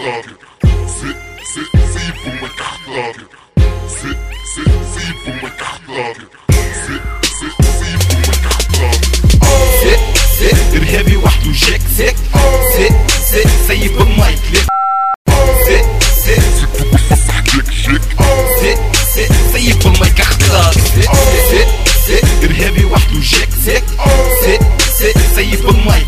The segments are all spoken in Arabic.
Achtlage. C'est, c'est, c'est pour ma Achtlage. C'est, c'est, c'est pour ma Achtlage. C'est, c'est, c'est pour ma Achtlage. سي سي إرهابي وحده جاك سيك سي سي سيب المايك ليك سي سي C'est pour بفصح جيك جيك. سي سي سيب المايك اختار سي سي سي إرهابي وحده جاك سيك سي سي سيب المايك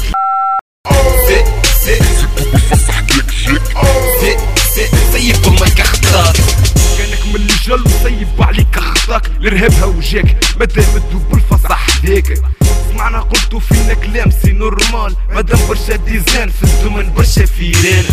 خطاك الارهاب هوجاك مادام تدوب بالفصح هيك. سمعنا قلتو فينا كلام سي نورمال. مادام برشا ديزان في الزمن برشا فيران.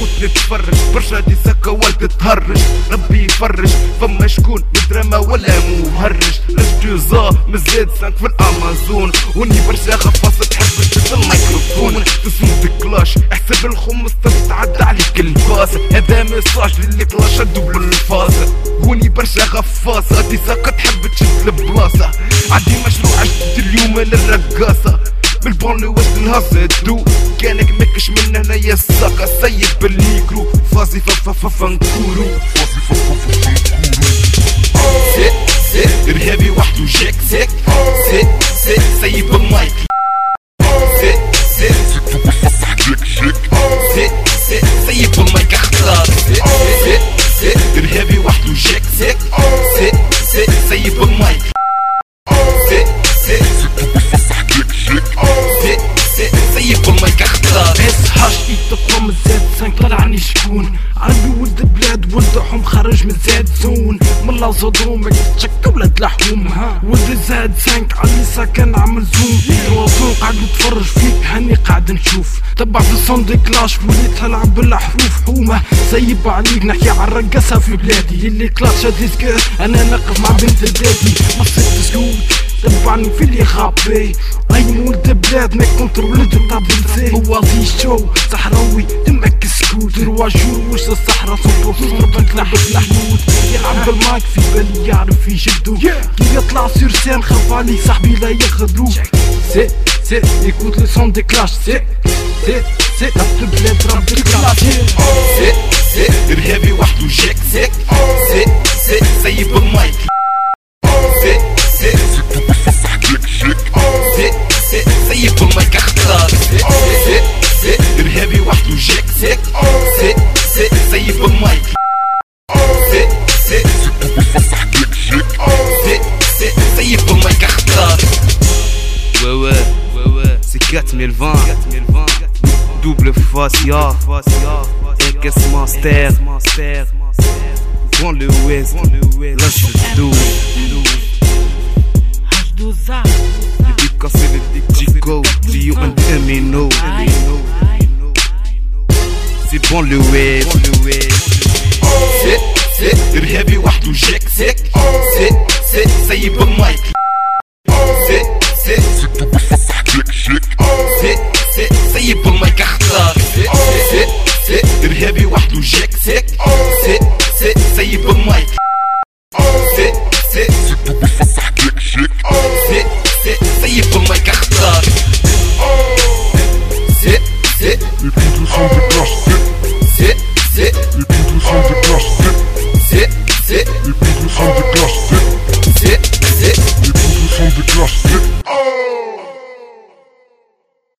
كنت نتفرج برشا دي سكا تتهرج ربي يفرج فما شكون مدرما ولا مهرج. رجوزا مزاد سانك في الأمازون. وني برشا غفاصة تحب تشد الميكروفون. تصمد كلاش احسب الخمس تتعدى عليك الباص. هذا ميساج للي كلاش دوبل الفاصل. هوني برشا غفاصة. دي ساكا تحب تشد البلاصة عندي مشروع جديد اليوم للرقاصة بالبون وسط الهصة دو كانك ماكش من هنا يا الساقة. سيب بالميكرو. فازي ففففنكورو فازي ففففنكورو. سي سي ارهابي وحده جاك سيك. اس حاش يطفى من زاد سان طلعني شكون. عربي ولد بلاد ولد حوم خرج من زاد زون. من لا زودرومك تشك ولاد لحوم ولد زاد سانك علي ساكن عمل زوم روزون قاعد نتفرج فيك هاني قاعد نشوف. تبع في الصون دي كلاش وليت نلعب بالحروف حومة سيب عليك نحكي على الرقصه في بلادي. اللي كلاش هادي سكير أنا نقف مع بنت بلادي ما صرت سكوت. تبعني في اللي خابي. أي مولد بلاد ما كنترولد طابلسي هو زي شو؟ صحراوي دمك سكوت. روا جور وش الصحرا صوتو صوتك لحبة الحدود يلعب بالمايك في بالي يعرف يشدو كي يطلع سير سين خاف علي صاحبي لا ياخدو سي سي écoute le son des clashs c'est la plus belle rap de clash. سي سي. ارهابي وحده جاك سيك سي سي. 4020 Double face, ya RKS Master Prends le West, lâche le dos Les big cassés, les big Chico, Trio and Emino C'est bon le West, سي سي ارهابي وحده جاك سيك سي سي سيب المايك